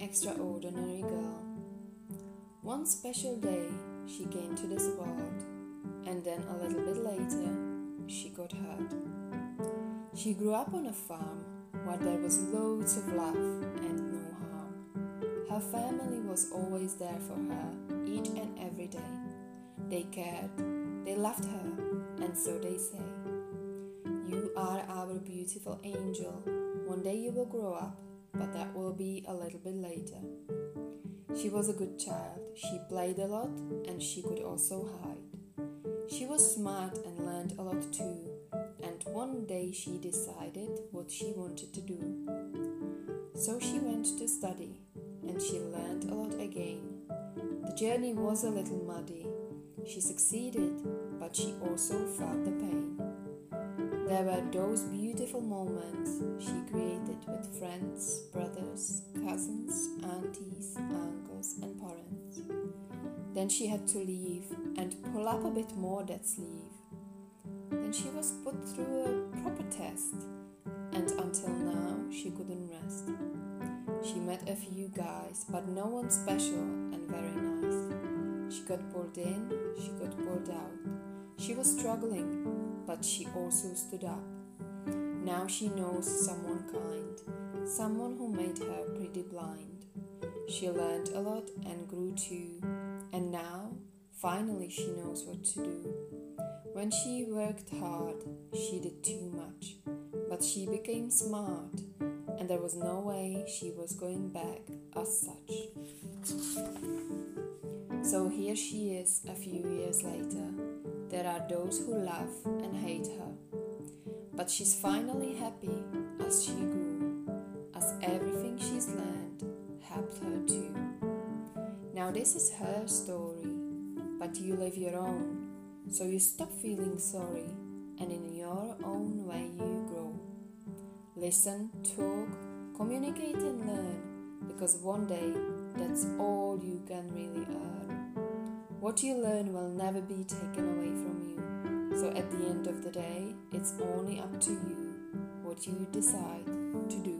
extraordinary girl. One special day, she came to this world, and then a little bit later, she got hurt. She grew up on a farm where there was loads of love and no harm. Her family was always there for her each and every day. They cared, they loved her, and so they say. You are our beautiful angel. One day you will grow up, but that will be a little bit later. She was a good child. She played a lot and she could also hide. She was smart and learned a lot too. And one day she decided what she wanted to do. So she went to study and she learned a lot again. The journey was a little muddy. She succeeded, but she also felt the pain. There were those beautiful moments she created with friends, brothers, cousins, aunties, uncles, and parents. Then she had to leave and pull up a bit more that sleeve. Then she was put through a proper test, and until now she couldn't rest. She met a few guys, but no one special and very nice. She got pulled in, she got pulled out. She was struggling, but she also stood up. Now she knows someone kind, someone who made her pretty blind. She learned a lot and grew too, and now finally she knows what to do. When she worked hard, she did too much, but she became smart, and there was no way she was going back as such. So here she is a few years later there are those who love and hate her. But she's finally happy as she grew, as everything she's learned helped her too. Now, this is her story, but you live your own, so you stop feeling sorry and in your own way you grow. Listen, talk, communicate, and learn because one day that's all you can really earn. What you learn will never be taken away from you. So at the end of the day, it's only up to you what you decide to do.